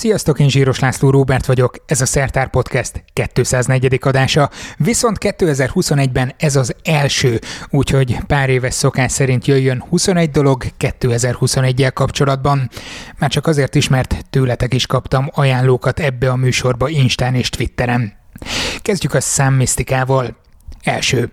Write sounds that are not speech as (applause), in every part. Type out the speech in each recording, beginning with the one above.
Sziasztok, én Zsíros László Róbert vagyok, ez a Szertár Podcast 204. adása, viszont 2021-ben ez az első, úgyhogy pár éves szokás szerint jöjjön 21 dolog 2021-jel kapcsolatban. Már csak azért is, mert tőletek is kaptam ajánlókat ebbe a műsorba Instán és Twitteren. Kezdjük a számmisztikával. Első.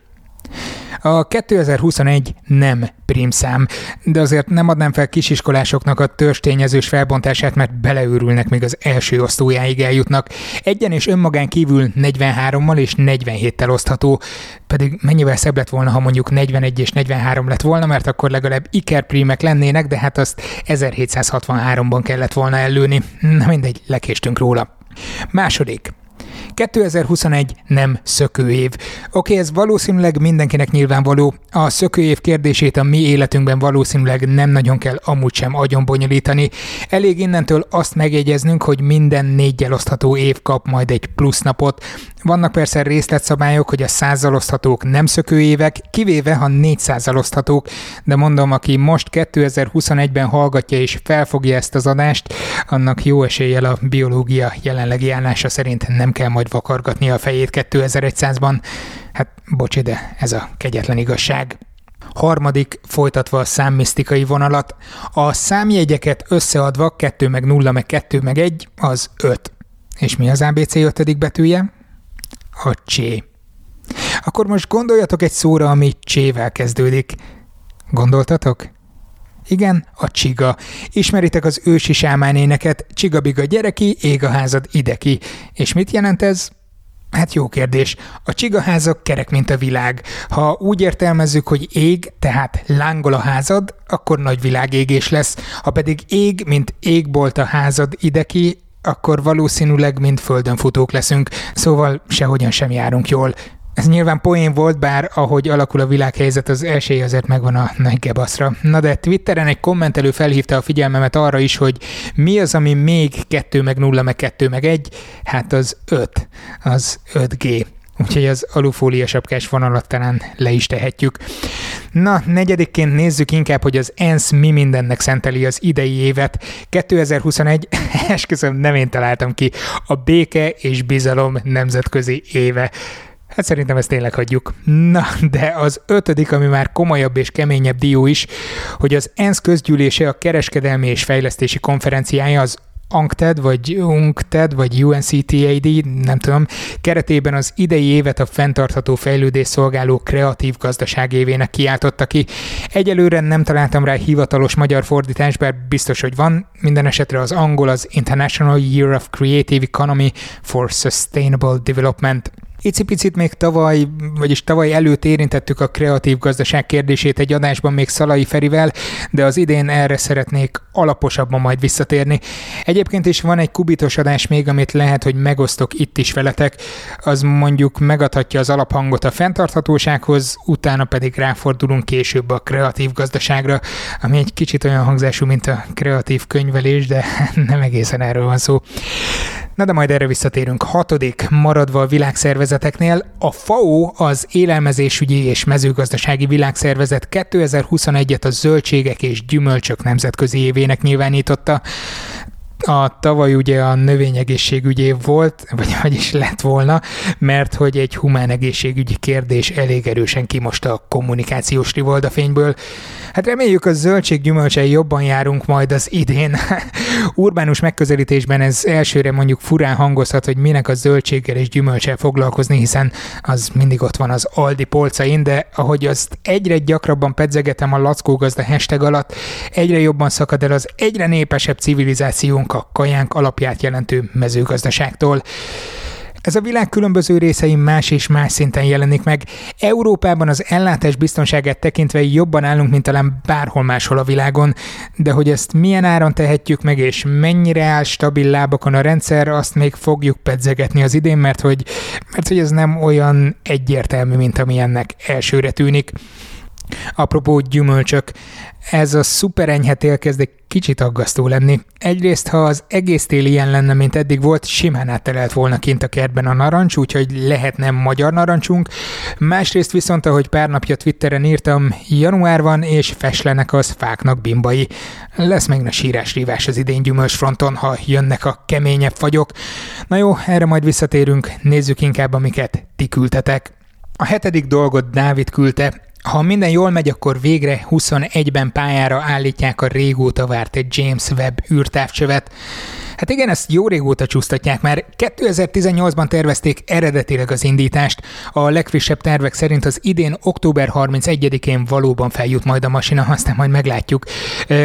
A 2021 nem prímszám, de azért nem adnám fel kisiskolásoknak a törstényezős felbontását, mert beleőrülnek, még az első osztójáig eljutnak. Egyen és önmagán kívül 43-mal és 47-tel osztható, pedig mennyivel szebb lett volna, ha mondjuk 41 és 43 lett volna, mert akkor legalább ikerprímek lennének, de hát azt 1763-ban kellett volna ellőni. Na mindegy, lekéstünk róla. Második. 2021 nem szökőév. Oké, ez valószínűleg mindenkinek nyilvánvaló. A szökőév kérdését a mi életünkben valószínűleg nem nagyon kell amúgy sem agyon bonyolítani. Elég innentől azt megjegyeznünk, hogy minden négyel osztható év kap majd egy plusz napot. Vannak persze részletszabályok, hogy a százzal oszthatók nem szökőévek, kivéve ha 400 oszthatók, de mondom, aki most 2021-ben hallgatja és felfogja ezt az adást, annak jó eséllyel a biológia jelenlegi állása szerint nem kell majd vakargatni a fejét 2100-ban. Hát bocsi, de ez a kegyetlen igazság. Harmadik, folytatva a számmisztikai vonalat, a számjegyeket összeadva 2 meg 0 meg 2 meg 1 az 5. És mi az ABC ötödik betűje? A csé. Akkor most gondoljatok egy szóra, ami csével kezdődik. Gondoltatok? Igen, a csiga. Ismeritek az ősi sámán éneket, csigabiga gyereki, ég a házad ideki. És mit jelent ez? Hát jó kérdés. A csigaházak kerek, mint a világ. Ha úgy értelmezzük, hogy ég, tehát lángol a házad, akkor nagy világégés lesz. Ha pedig ég, mint égbolt a házad ideki, akkor valószínűleg mind földön futók leszünk, szóval sehogyan sem járunk jól. Ez nyilván poén volt, bár ahogy alakul a világhelyzet, az esély azért megvan a nagy gebaszra. Na de Twitteren egy kommentelő felhívta a figyelmemet arra is, hogy mi az, ami még 2 meg 0 meg 2 meg 1? Hát az 5, az 5G úgyhogy az alufólia sapkás vonalat talán le is tehetjük. Na, negyedikként nézzük inkább, hogy az ENSZ mi mindennek szenteli az idei évet. 2021, (laughs) esküszöm, nem én találtam ki, a béke és bizalom nemzetközi éve. Hát szerintem ezt tényleg hagyjuk. Na, de az ötödik, ami már komolyabb és keményebb dió is, hogy az ENSZ közgyűlése a kereskedelmi és fejlesztési konferenciája az UNCTAD, vagy UNCTAD, vagy UNCTAD, nem tudom, keretében az idei évet a fenntartható fejlődés szolgáló kreatív gazdaság évének kiáltotta ki. Egyelőre nem találtam rá hivatalos magyar fordítás, bár biztos, hogy van. Minden esetre az angol az International Year of Creative Economy for Sustainable Development. Icipicit még tavaly, vagyis tavaly előtt érintettük a kreatív gazdaság kérdését egy adásban még Szalai Ferivel, de az idén erre szeretnék alaposabban majd visszatérni. Egyébként is van egy kubitos adás még, amit lehet, hogy megosztok itt is veletek, az mondjuk megadhatja az alaphangot a fenntarthatósághoz, utána pedig ráfordulunk később a kreatív gazdaságra, ami egy kicsit olyan hangzású, mint a kreatív könyvelés, de (laughs) nem egészen erről van szó. Na de majd erre visszatérünk. Hatodik, maradva a világszervezeteknél, a FAO, az Élelmezésügyi és Mezőgazdasági Világszervezet 2021-et a zöldségek és gyümölcsök nemzetközi évének nyilvánította. A tavaly ugye a növényegészségügyi év volt, vagy (laughs) vagyis lett volna, mert hogy egy humán egészségügyi kérdés elég erősen kimosta a kommunikációs fényből. Hát reméljük a zöldség jobban járunk majd az idén. (laughs) Urbánus megközelítésben ez elsőre mondjuk furán hangozhat, hogy minek a zöldséggel és gyümölcsel foglalkozni, hiszen az mindig ott van az Aldi polcain, de ahogy azt egyre gyakrabban pedzegetem a Lackó gazda hashtag alatt, egyre jobban szakad el az egyre népesebb civilizációnk a kajánk alapját jelentő mezőgazdaságtól. Ez a világ különböző részein más és más szinten jelenik meg. Európában az ellátás biztonságát tekintve jobban állunk, mint talán bárhol máshol a világon, de hogy ezt milyen áron tehetjük meg, és mennyire áll stabil lábakon a rendszer, azt még fogjuk pedzegetni az idén, mert hogy, mert hogy ez nem olyan egyértelmű, mint ami ennek elsőre tűnik. Apropó gyümölcsök, ez a szuper enyhe kezd egy kicsit aggasztó lenni. Egyrészt, ha az egész tél ilyen lenne, mint eddig volt, simán áttelelt volna kint a kertben a narancs, úgyhogy lehetne magyar narancsunk. Másrészt viszont, ahogy pár napja Twitteren írtam, január van, és feslenek az fáknak bimbai. Lesz meg a sírás-rívás az idén gyümölcsfronton, ha jönnek a keményebb fagyok. Na jó, erre majd visszatérünk, nézzük inkább, amiket ti küldtetek. A hetedik dolgot Dávid küldte, ha minden jól megy, akkor végre 21-ben pályára állítják a régóta várt egy James Webb űrtávcsövet. Hát igen, ezt jó régóta csúsztatják már. 2018-ban tervezték eredetileg az indítást. A legfrissebb tervek szerint az idén október 31-én valóban feljut majd a masina, aztán majd meglátjuk.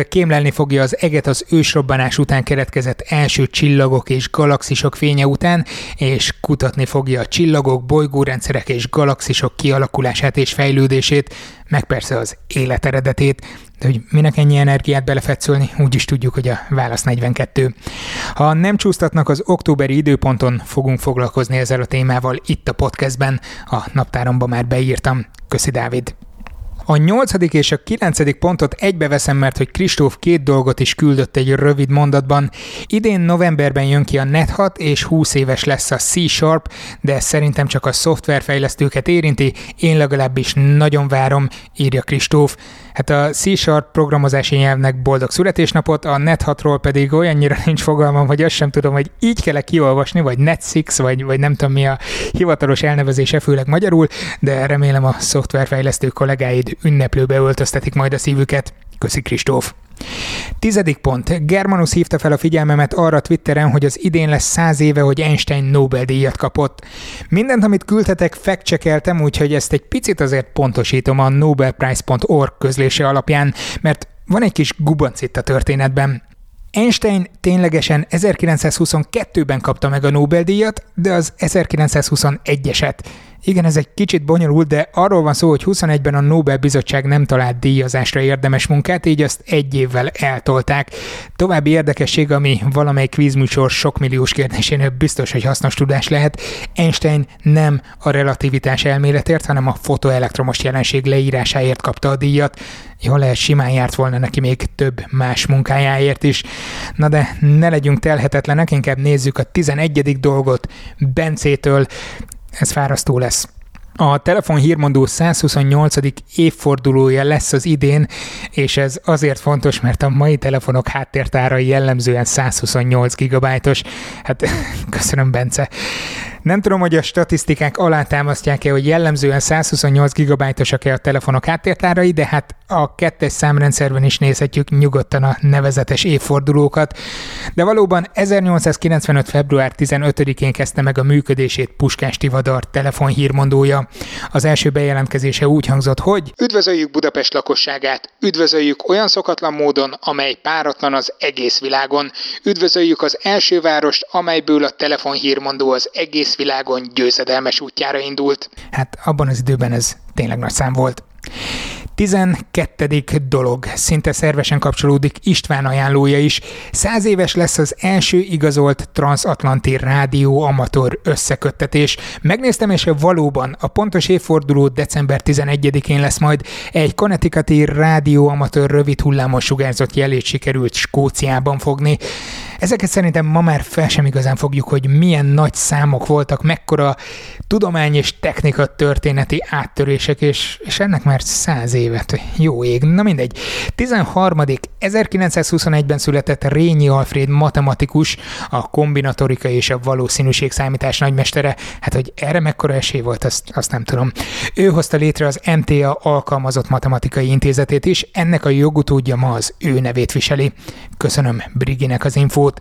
Kémlelni fogja az eget az ősrobbanás után keretkezett első csillagok és galaxisok fénye után, és kutatni fogja a csillagok, bolygórendszerek és galaxisok kialakulását és fejlődését, meg persze az élet eredetét, de hogy minek ennyi energiát belefetszölni, úgy is tudjuk, hogy a válasz 42. Ha nem csúsztatnak az októberi időponton, fogunk foglalkozni ezzel a témával itt a podcastben, a naptáromba már beírtam. Köszi Dávid! A nyolcadik és a kilencedik pontot egybeveszem, mert hogy Kristóf két dolgot is küldött egy rövid mondatban. Idén novemberben jön ki a Net6, és 20 éves lesz a C-Sharp, de szerintem csak a szoftverfejlesztőket érinti, én legalábbis nagyon várom, írja Kristóf. Hát a C-Sharp programozási nyelvnek boldog születésnapot, a Net6-ról pedig olyannyira (laughs) nincs fogalmam, hogy azt sem tudom, hogy így kell kiolvasni, vagy Net6, vagy, vagy nem tudom mi a hivatalos elnevezése, főleg magyarul, de remélem a szoftverfejlesztő kollégáid ünneplőbe öltöztetik majd a szívüket. Köszi Kristóf! Tizedik pont. Germanus hívta fel a figyelmemet arra Twitteren, hogy az idén lesz száz éve, hogy Einstein Nobel-díjat kapott. Mindent, amit küldtetek, fekcsekeltem, úgyhogy ezt egy picit azért pontosítom a nobelprize.org közlése alapján, mert van egy kis gubanc itt a történetben. Einstein ténylegesen 1922-ben kapta meg a Nobel-díjat, de az 1921-eset. Igen, ez egy kicsit bonyolult, de arról van szó, hogy 21-ben a Nobel-bizottság nem talált díjazásra érdemes munkát, így azt egy évvel eltolták. További érdekesség, ami valamely kvízműsor sok milliós kérdésénél biztos, hogy hasznos tudás lehet, Einstein nem a relativitás elméletért, hanem a fotoelektromos jelenség leírásáért kapta a díjat. Jól lehet, simán járt volna neki még több más munkájáért is. Na de ne legyünk telhetetlenek, inkább nézzük a 11. dolgot Bencétől ez fárasztó lesz. A telefon hírmondó 128. évfordulója lesz az idén, és ez azért fontos, mert a mai telefonok háttértárai jellemzően 128 gigabájtos. Hát (laughs) köszönöm, Bence. Nem tudom, hogy a statisztikák alátámasztják-e, hogy jellemzően 128 gigabájtosak-e a telefonok háttértárai, de hát a kettes számrendszerben is nézhetjük nyugodtan a nevezetes évfordulókat. De valóban 1895. február 15-én kezdte meg a működését Puskás Tivadar telefonhírmondója. Az első bejelentkezése úgy hangzott, hogy Üdvözöljük Budapest lakosságát, üdvözöljük olyan szokatlan módon, amely páratlan az egész világon. Üdvözöljük az első várost, amelyből a telefonhírmondó az egész egész világon győzedelmes útjára indult. Hát abban az időben ez tényleg nagy szám volt. 12. dolog, szinte szervesen kapcsolódik István ajánlója is. Száz éves lesz az első igazolt transatlanti rádió amatőr összeköttetés. Megnéztem, és valóban a pontos évforduló december 11-én lesz majd egy Connecticuti rádió amatőr rövid hullámos sugárzott jelét sikerült Skóciában fogni. Ezeket szerintem ma már fel sem igazán fogjuk, hogy milyen nagy számok voltak, mekkora tudomány és technika történeti áttörések, és, és ennek már száz évet. Jó ég, na mindegy. 13. 1921-ben született Rényi Alfred matematikus, a kombinatorika és a valószínűség számítás nagymestere. Hát, hogy erre mekkora esély volt, azt, azt nem tudom. Ő hozta létre az MTA alkalmazott matematikai intézetét is, ennek a jogutódja ma az ő nevét viseli. Köszönöm Briginek az infót.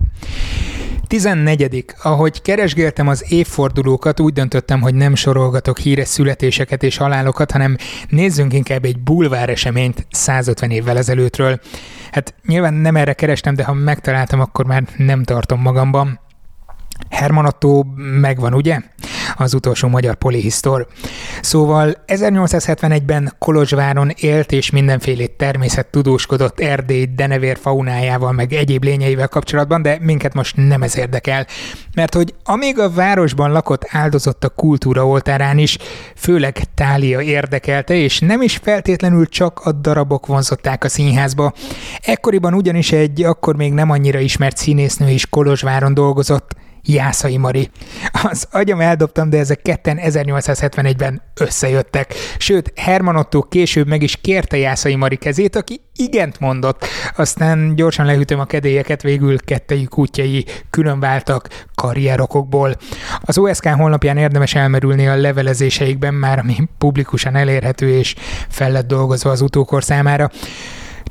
14. Ahogy keresgéltem az évfordulókat, úgy döntöttem, hogy nem sorolgatok híres születéseket és halálokat, hanem nézzünk inkább egy bulvár eseményt 150 évvel ezelőttről. Hát nyilván nem erre kerestem, de ha megtaláltam, akkor már nem tartom magamban. Herman Otto megvan, ugye? az utolsó magyar polihisztor. Szóval 1871-ben Kolozsváron élt és mindenfélét természet tudóskodott Erdély denevér faunájával meg egyéb lényeivel kapcsolatban, de minket most nem ez érdekel. Mert hogy amíg a városban lakott áldozott a kultúra oltárán is, főleg Tália érdekelte, és nem is feltétlenül csak a darabok vonzották a színházba. Ekkoriban ugyanis egy akkor még nem annyira ismert színésznő is Kolozsváron dolgozott, Jászai Mari. Az agyam eldobtam, de ezek ketten 1871-ben összejöttek. Sőt, Herman Otto később meg is kérte Jászai Mari kezét, aki igent mondott. Aztán gyorsan lehűtöm a kedélyeket, végül kettejük útjai különváltak karrierokokból. Az OSK honlapján érdemes elmerülni a levelezéseikben már, ami publikusan elérhető és fel lett dolgozva az utókor számára.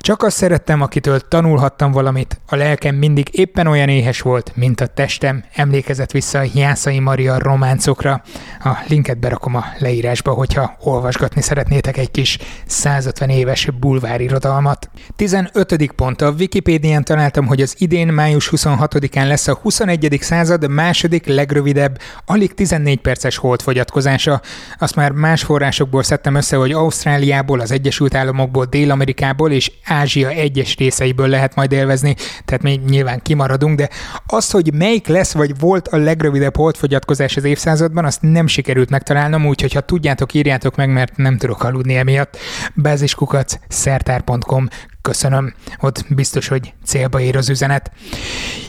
Csak azt szerettem, akitől tanulhattam valamit. A lelkem mindig éppen olyan éhes volt, mint a testem. Emlékezett vissza a Jászai Maria románcokra. A linket berakom a leírásba, hogyha olvasgatni szeretnétek egy kis 150 éves bulvárirodalmat. 15. pont. A Wikipédián találtam, hogy az idén május 26-án lesz a 21. század második legrövidebb, alig 14 perces holdfogyatkozása. Azt már más forrásokból szedtem össze, hogy Ausztráliából, az Egyesült Államokból, Dél-Amerikából és Ázsia egyes részeiből lehet majd élvezni, tehát még nyilván kimaradunk, de azt, hogy melyik lesz vagy volt a legrövidebb holdfogyatkozás az évszázadban, azt nem sikerült megtalálnom, úgyhogy ha tudjátok, írjátok meg, mert nem tudok aludni emiatt. Báziskukac, szertár.com Köszönöm, ott biztos, hogy célba ér az üzenet.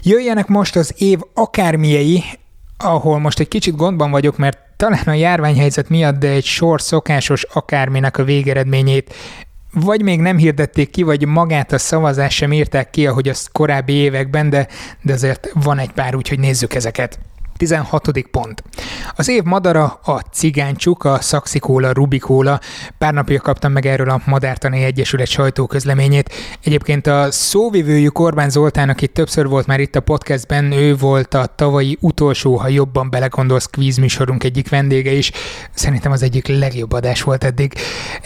Jöjjenek most az év akármiei, ahol most egy kicsit gondban vagyok, mert talán a járványhelyzet miatt, de egy sor szokásos akárminek a végeredményét vagy még nem hirdették ki, vagy magát a szavazást sem írták ki, ahogy azt korábbi években, de, de azért van egy pár, úgyhogy nézzük ezeket. 16. pont. Az év madara a cigánycsuk, a szaxikóla, rubikóla. Pár napja kaptam meg erről a Madártani Egyesület sajtóközleményét. Egyébként a szóvivőjük Orbán Zoltán, aki többször volt már itt a podcastben, ő volt a tavalyi utolsó, ha jobban belegondolsz, kvízműsorunk egyik vendége is. Szerintem az egyik legjobb adás volt eddig.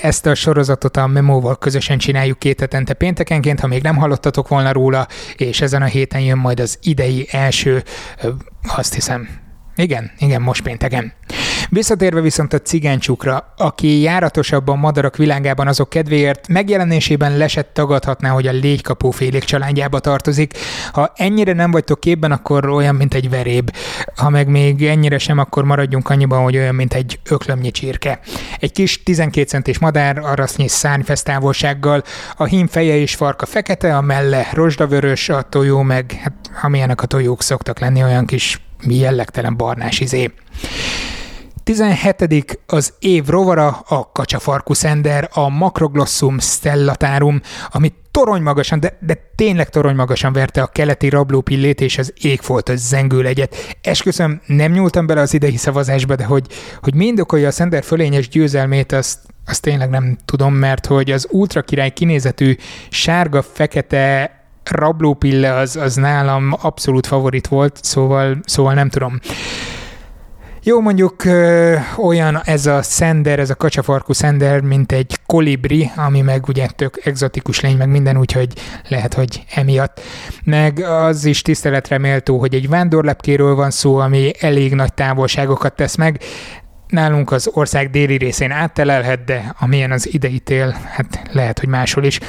Ezt a sorozatot a Memóval közösen csináljuk két hetente péntekenként, ha még nem hallottatok volna róla, és ezen a héten jön majd az idei első azt hiszem. Igen, igen, most pénteken. Visszatérve viszont a cigánycsukra, aki járatosabban madarak világában azok kedvéért, megjelenésében lesett tagadhatná, hogy a légykapó félék családjába tartozik. Ha ennyire nem vagytok képben, akkor olyan, mint egy veréb. Ha meg még ennyire sem, akkor maradjunk annyiban, hogy olyan, mint egy öklömnyi csirke. Egy kis 12 centis madár, arasznyi szárnyfesztávolsággal, a hím feje és farka fekete, a melle rozsdavörös, a tojó meg, hát amilyenek a tojók szoktak lenni, olyan kis jellegtelen barnás izé. 17. az év rovara a kacsafarkú szender, a Macroglossum stellatarum, ami torony magasan, de, de tényleg torony magasan verte a keleti rablópillét és az égfoltos zengőlegyet. Esküszöm, nem nyúltam bele az idei szavazásba, de hogy, hogy mi indokolja a szender fölényes győzelmét, azt, azt tényleg nem tudom, mert hogy az ultra király kinézetű sárga-fekete rablópille az, az nálam abszolút favorit volt, szóval, szóval nem tudom. Jó, mondjuk ö, olyan ez a szender, ez a kacsafarkú szender, mint egy kolibri, ami meg ugye tök egzotikus lény, meg minden, úgyhogy lehet, hogy emiatt. Meg az is tiszteletre méltó, hogy egy vándorlepkéről van szó, ami elég nagy távolságokat tesz meg, nálunk az ország déli részén áttelelhet, de amilyen az idei tél, hát lehet, hogy máshol is.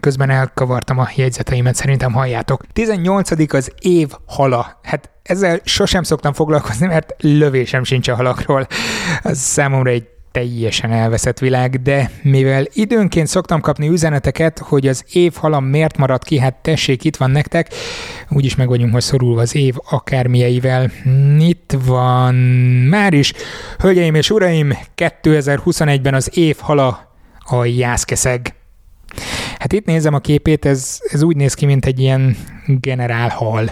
Közben elkavartam a jegyzeteimet, szerintem halljátok. 18. az év hala. Hát ezzel sosem szoktam foglalkozni, mert lövésem sincs a halakról. Az számomra egy teljesen elveszett világ, de mivel időnként szoktam kapni üzeneteket, hogy az év halam miért maradt ki, hát tessék, itt van nektek, úgyis meg vagyunk most szorulva az év akármieivel. Itt van már is, hölgyeim és uraim, 2021-ben az év hala a jászkeszeg. Hát itt nézem a képét, ez, ez úgy néz ki, mint egy ilyen generálhal.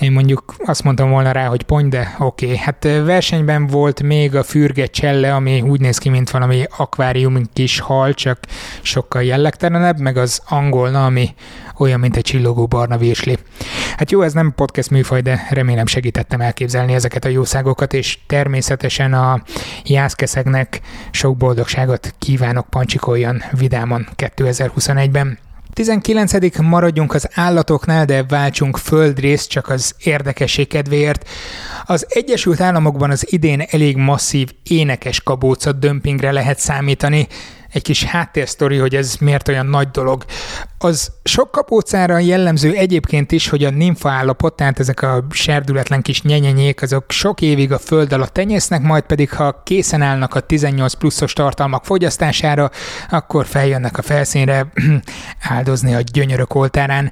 Én mondjuk azt mondtam volna rá, hogy pont, de oké. Okay. Hát versenyben volt még a fürge cselle, ami úgy néz ki, mint valami akvárium kis hal, csak sokkal jellegtelenebb, meg az angolna, ami olyan, mint egy csillogó barna virsli. Hát jó, ez nem podcast műfaj, de remélem segítettem elképzelni ezeket a jószágokat, és természetesen a jászkeszegnek sok boldogságot kívánok pancsikoljon vidáman 2021-ben. 19. maradjunk az állatoknál, de váltsunk földrészt csak az érdekesség kedvéért. Az Egyesült Államokban az idén elég masszív énekes kabóca dömpingre lehet számítani egy kis háttérsztori, hogy ez miért olyan nagy dolog. Az sok kapócára jellemző egyébként is, hogy a nimfa állapot, tehát ezek a serdületlen kis nyenyenyék, azok sok évig a föld alatt tenyésznek, majd pedig ha készen állnak a 18 pluszos tartalmak fogyasztására, akkor feljönnek a felszínre (clears throat) áldozni a gyönyörök oltárán.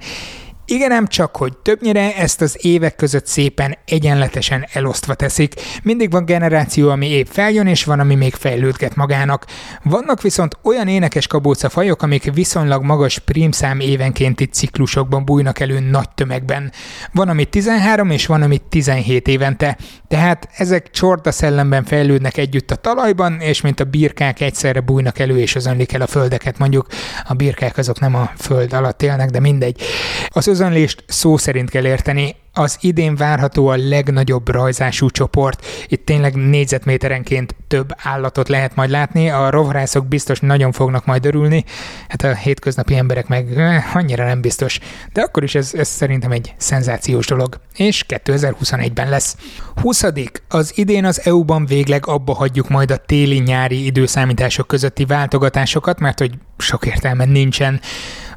Igen, nem csak, hogy többnyire ezt az évek között szépen egyenletesen elosztva teszik. Mindig van generáció, ami épp feljön, és van, ami még fejlődget magának. Vannak viszont olyan énekes kabóca fajok, amik viszonylag magas prímszám évenkénti ciklusokban bújnak elő nagy tömegben. Van, ami 13, és van, ami 17 évente. Tehát ezek csorda szellemben fejlődnek együtt a talajban, és mint a birkák egyszerre bújnak elő, és özönlik el a földeket. Mondjuk a birkák azok nem a föld alatt élnek, de mindegy. Az özönlést szó szerint kell érteni. Az idén várható a legnagyobb rajzású csoport. Itt tényleg négyzetméterenként több állatot lehet majd látni. A rovarászok biztos nagyon fognak majd örülni. Hát a hétköznapi emberek meg eh, annyira nem biztos. De akkor is ez, ez szerintem egy szenzációs dolog. És 2021-ben lesz. 20. Az idén az EU-ban végleg abba hagyjuk majd a téli-nyári időszámítások közötti váltogatásokat, mert hogy sok értelme nincsen.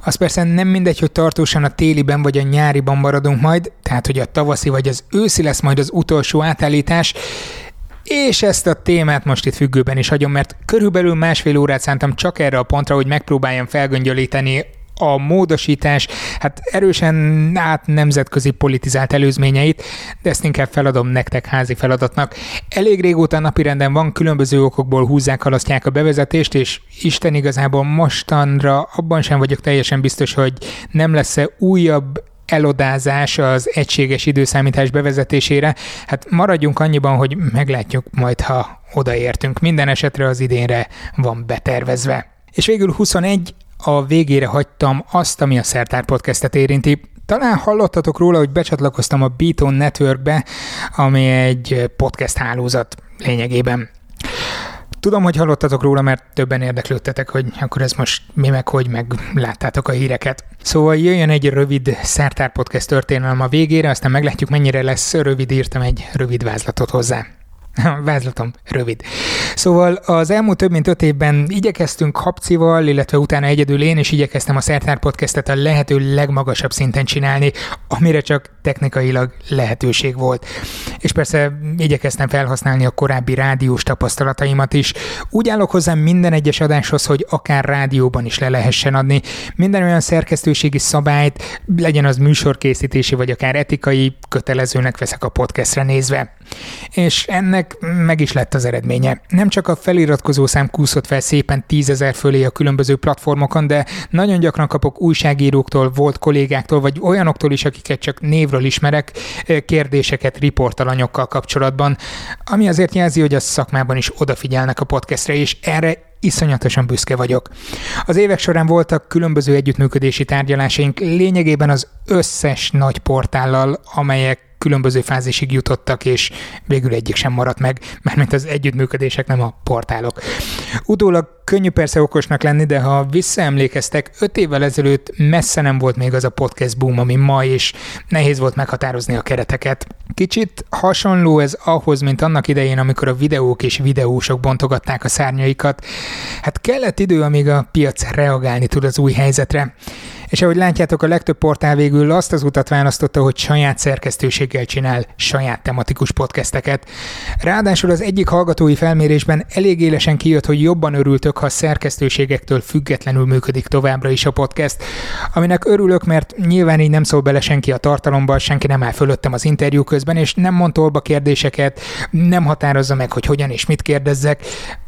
Az persze nem mindegy, hogy tartósan a téliben vagy a nyáriban maradunk majd, tehát hogy a tavaszi vagy az őszi lesz majd az utolsó átállítás, és ezt a témát most itt függőben is hagyom, mert körülbelül másfél órát szántam csak erre a pontra, hogy megpróbáljam felgöngyölíteni a módosítás, hát erősen át nemzetközi politizált előzményeit, de ezt inkább feladom nektek házi feladatnak. Elég régóta napirenden van, különböző okokból húzzák, halasztják a bevezetést, és Isten igazából mostanra abban sem vagyok teljesen biztos, hogy nem lesz-e újabb elodázás az egységes időszámítás bevezetésére. Hát maradjunk annyiban, hogy meglátjuk majd, ha odaértünk. Minden esetre az idénre van betervezve. És végül 21 a végére hagytam azt, ami a Szertár podcastet érinti. Talán hallottatok róla, hogy becsatlakoztam a Beaton Networkbe, ami egy podcast hálózat lényegében. Tudom, hogy hallottatok róla, mert többen érdeklődtetek, hogy akkor ez most mi meg hogy, meg láttátok a híreket. Szóval jöjjön egy rövid Szertár Podcast történelem a végére, aztán meglátjuk, mennyire lesz rövid, írtam egy rövid vázlatot hozzá. (laughs) Vázlatom rövid. Szóval az elmúlt több mint öt évben igyekeztünk Kapcival, illetve utána egyedül én is igyekeztem a Szertár Podcastet a lehető legmagasabb szinten csinálni, amire csak technikailag lehetőség volt. És persze igyekeztem felhasználni a korábbi rádiós tapasztalataimat is. Úgy állok hozzá minden egyes adáshoz, hogy akár rádióban is le lehessen adni. Minden olyan szerkesztőségi szabályt, legyen az műsorkészítési vagy akár etikai, kötelezőnek veszek a podcastre nézve. És ennek meg is lett az eredménye. Nem csak a feliratkozó szám kúszott fel szépen tízezer fölé a különböző platformokon, de nagyon gyakran kapok újságíróktól, volt kollégáktól, vagy olyanoktól is, akiket csak névről ismerek, kérdéseket riportalanyokkal kapcsolatban, ami azért jelzi, hogy a szakmában is odafigyelnek a podcastre, és erre iszonyatosan büszke vagyok. Az évek során voltak különböző együttműködési tárgyalásaink lényegében az összes nagy portállal, amelyek különböző fázisig jutottak, és végül egyik sem maradt meg, mert az együttműködések nem a portálok. Utólag könnyű persze okosnak lenni, de ha visszaemlékeztek, öt évvel ezelőtt messze nem volt még az a podcast boom, ami ma, és nehéz volt meghatározni a kereteket. Kicsit hasonló ez ahhoz, mint annak idején, amikor a videók és videósok bontogatták a szárnyaikat. Hát kellett idő, amíg a piac reagálni tud az új helyzetre. És ahogy látjátok, a legtöbb portál végül azt az utat választotta, hogy saját szerkesztőséggel csinál saját tematikus podcasteket. Ráadásul az egyik hallgatói felmérésben elég élesen kijött, hogy jobban örültök, ha szerkesztőségektől függetlenül működik továbbra is a podcast, aminek örülök, mert nyilván így nem szól bele senki a tartalomba, senki nem áll fölöttem az interjú közben, és nem mond tolba kérdéseket, nem határozza meg, hogy hogyan és mit kérdezzek,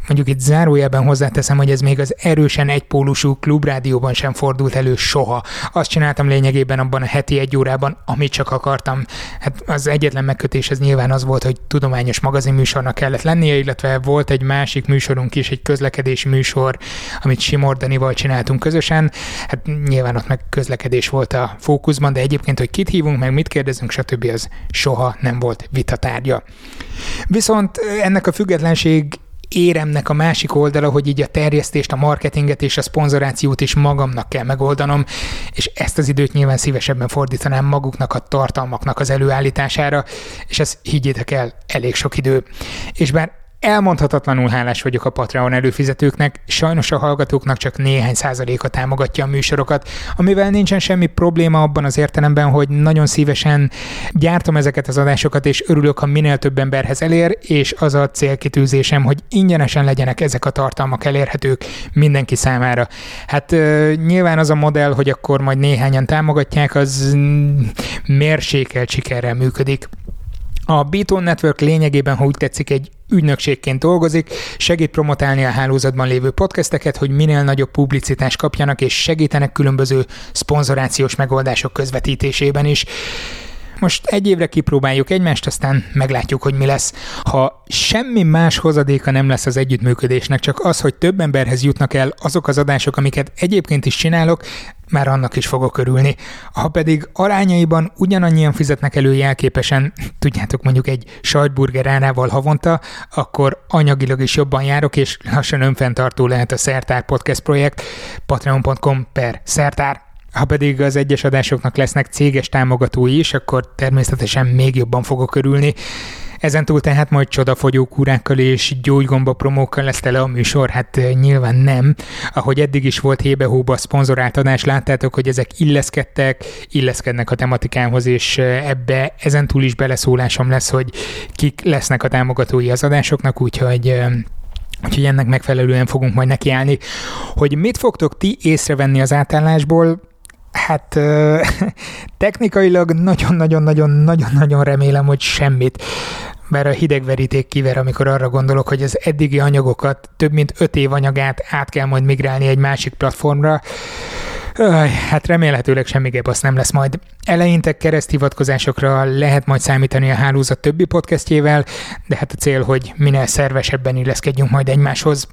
mondjuk itt zárójelben hozzáteszem, hogy ez még az erősen egypólusú klubrádióban sem fordult elő soha. Azt csináltam lényegében abban a heti egy órában, amit csak akartam. Hát az egyetlen megkötés ez nyilván az volt, hogy tudományos magazinműsornak kellett lennie, illetve volt egy másik műsorunk is, egy közlekedési műsor, amit Simor Danival csináltunk közösen. Hát nyilván ott meg közlekedés volt a fókuszban, de egyébként, hogy kit hívunk, meg mit kérdezünk, stb. az soha nem volt vitatárgya. Viszont ennek a függetlenség éremnek a másik oldala, hogy így a terjesztést, a marketinget és a szponzorációt is magamnak kell megoldanom, és ezt az időt nyilván szívesebben fordítanám maguknak a tartalmaknak az előállítására, és ez higgyétek el, elég sok idő. És bár Elmondhatatlanul hálás vagyok a Patreon előfizetőknek, sajnos a hallgatóknak csak néhány százaléka támogatja a műsorokat, amivel nincsen semmi probléma abban az értelemben, hogy nagyon szívesen gyártom ezeket az adásokat, és örülök, ha minél több emberhez elér, és az a célkitűzésem, hogy ingyenesen legyenek ezek a tartalmak elérhetők mindenki számára. Hát nyilván az a modell, hogy akkor majd néhányan támogatják, az mérsékelt sikerrel működik. A Beaton Network lényegében, ha úgy tetszik, egy ügynökségként dolgozik, segít promotálni a hálózatban lévő podcasteket, hogy minél nagyobb publicitást kapjanak, és segítenek különböző szponzorációs megoldások közvetítésében is. Most egy évre kipróbáljuk egymást, aztán meglátjuk, hogy mi lesz. Ha semmi más hozadéka nem lesz az együttműködésnek, csak az, hogy több emberhez jutnak el azok az adások, amiket egyébként is csinálok, már annak is fogok örülni. Ha pedig arányaiban ugyanannyian fizetnek elő jelképesen, (laughs) tudjátok mondjuk egy sajtburger árával havonta, akkor anyagilag is jobban járok, és lassan önfenntartó lehet a Szertár Podcast projekt, patreon.com per szertár. Ha pedig az egyes adásoknak lesznek céges támogatói is, akkor természetesen még jobban fogok örülni. Ezen túl tehát majd csodafogyó kúrákkal és gyógygomba promókkal lesz tele a műsor, hát eh, nyilván nem. Ahogy eddig is volt hébe-hóba szponzorált adás, láttátok, hogy ezek illeszkedtek, illeszkednek a tematikához, és eh, ebbe ezen túl is beleszólásom lesz, hogy kik lesznek a támogatói az adásoknak, úgyhogy eh, Úgyhogy ennek megfelelően fogunk majd nekiállni. Hogy mit fogtok ti észrevenni az átállásból, Hát (laughs) technikailag nagyon-nagyon-nagyon-nagyon-nagyon remélem, hogy semmit. Mert a hidegveríték kiver, amikor arra gondolok, hogy az eddigi anyagokat, több mint öt év anyagát át kell majd migrálni egy másik platformra. Öh, hát remélhetőleg semmi gebasz nem lesz majd. Eleinte kereszthivatkozásokra lehet majd számítani a hálózat többi podcastjével, de hát a cél, hogy minél szervesebben illeszkedjünk majd egymáshoz.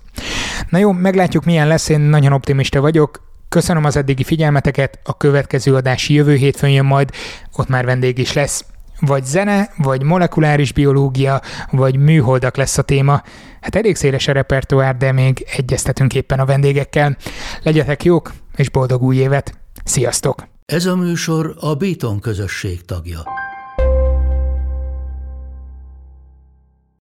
Na jó, meglátjuk milyen lesz, én nagyon optimista vagyok, Köszönöm az eddigi figyelmeteket, a következő adás jövő hétfőn jön majd, ott már vendég is lesz. Vagy zene, vagy molekuláris biológia, vagy műholdak lesz a téma. Hát elég széles a repertoár, de még egyeztetünk éppen a vendégekkel. Legyetek jók, és boldog új évet! Sziasztok! Ez a műsor a Béton közösség tagja.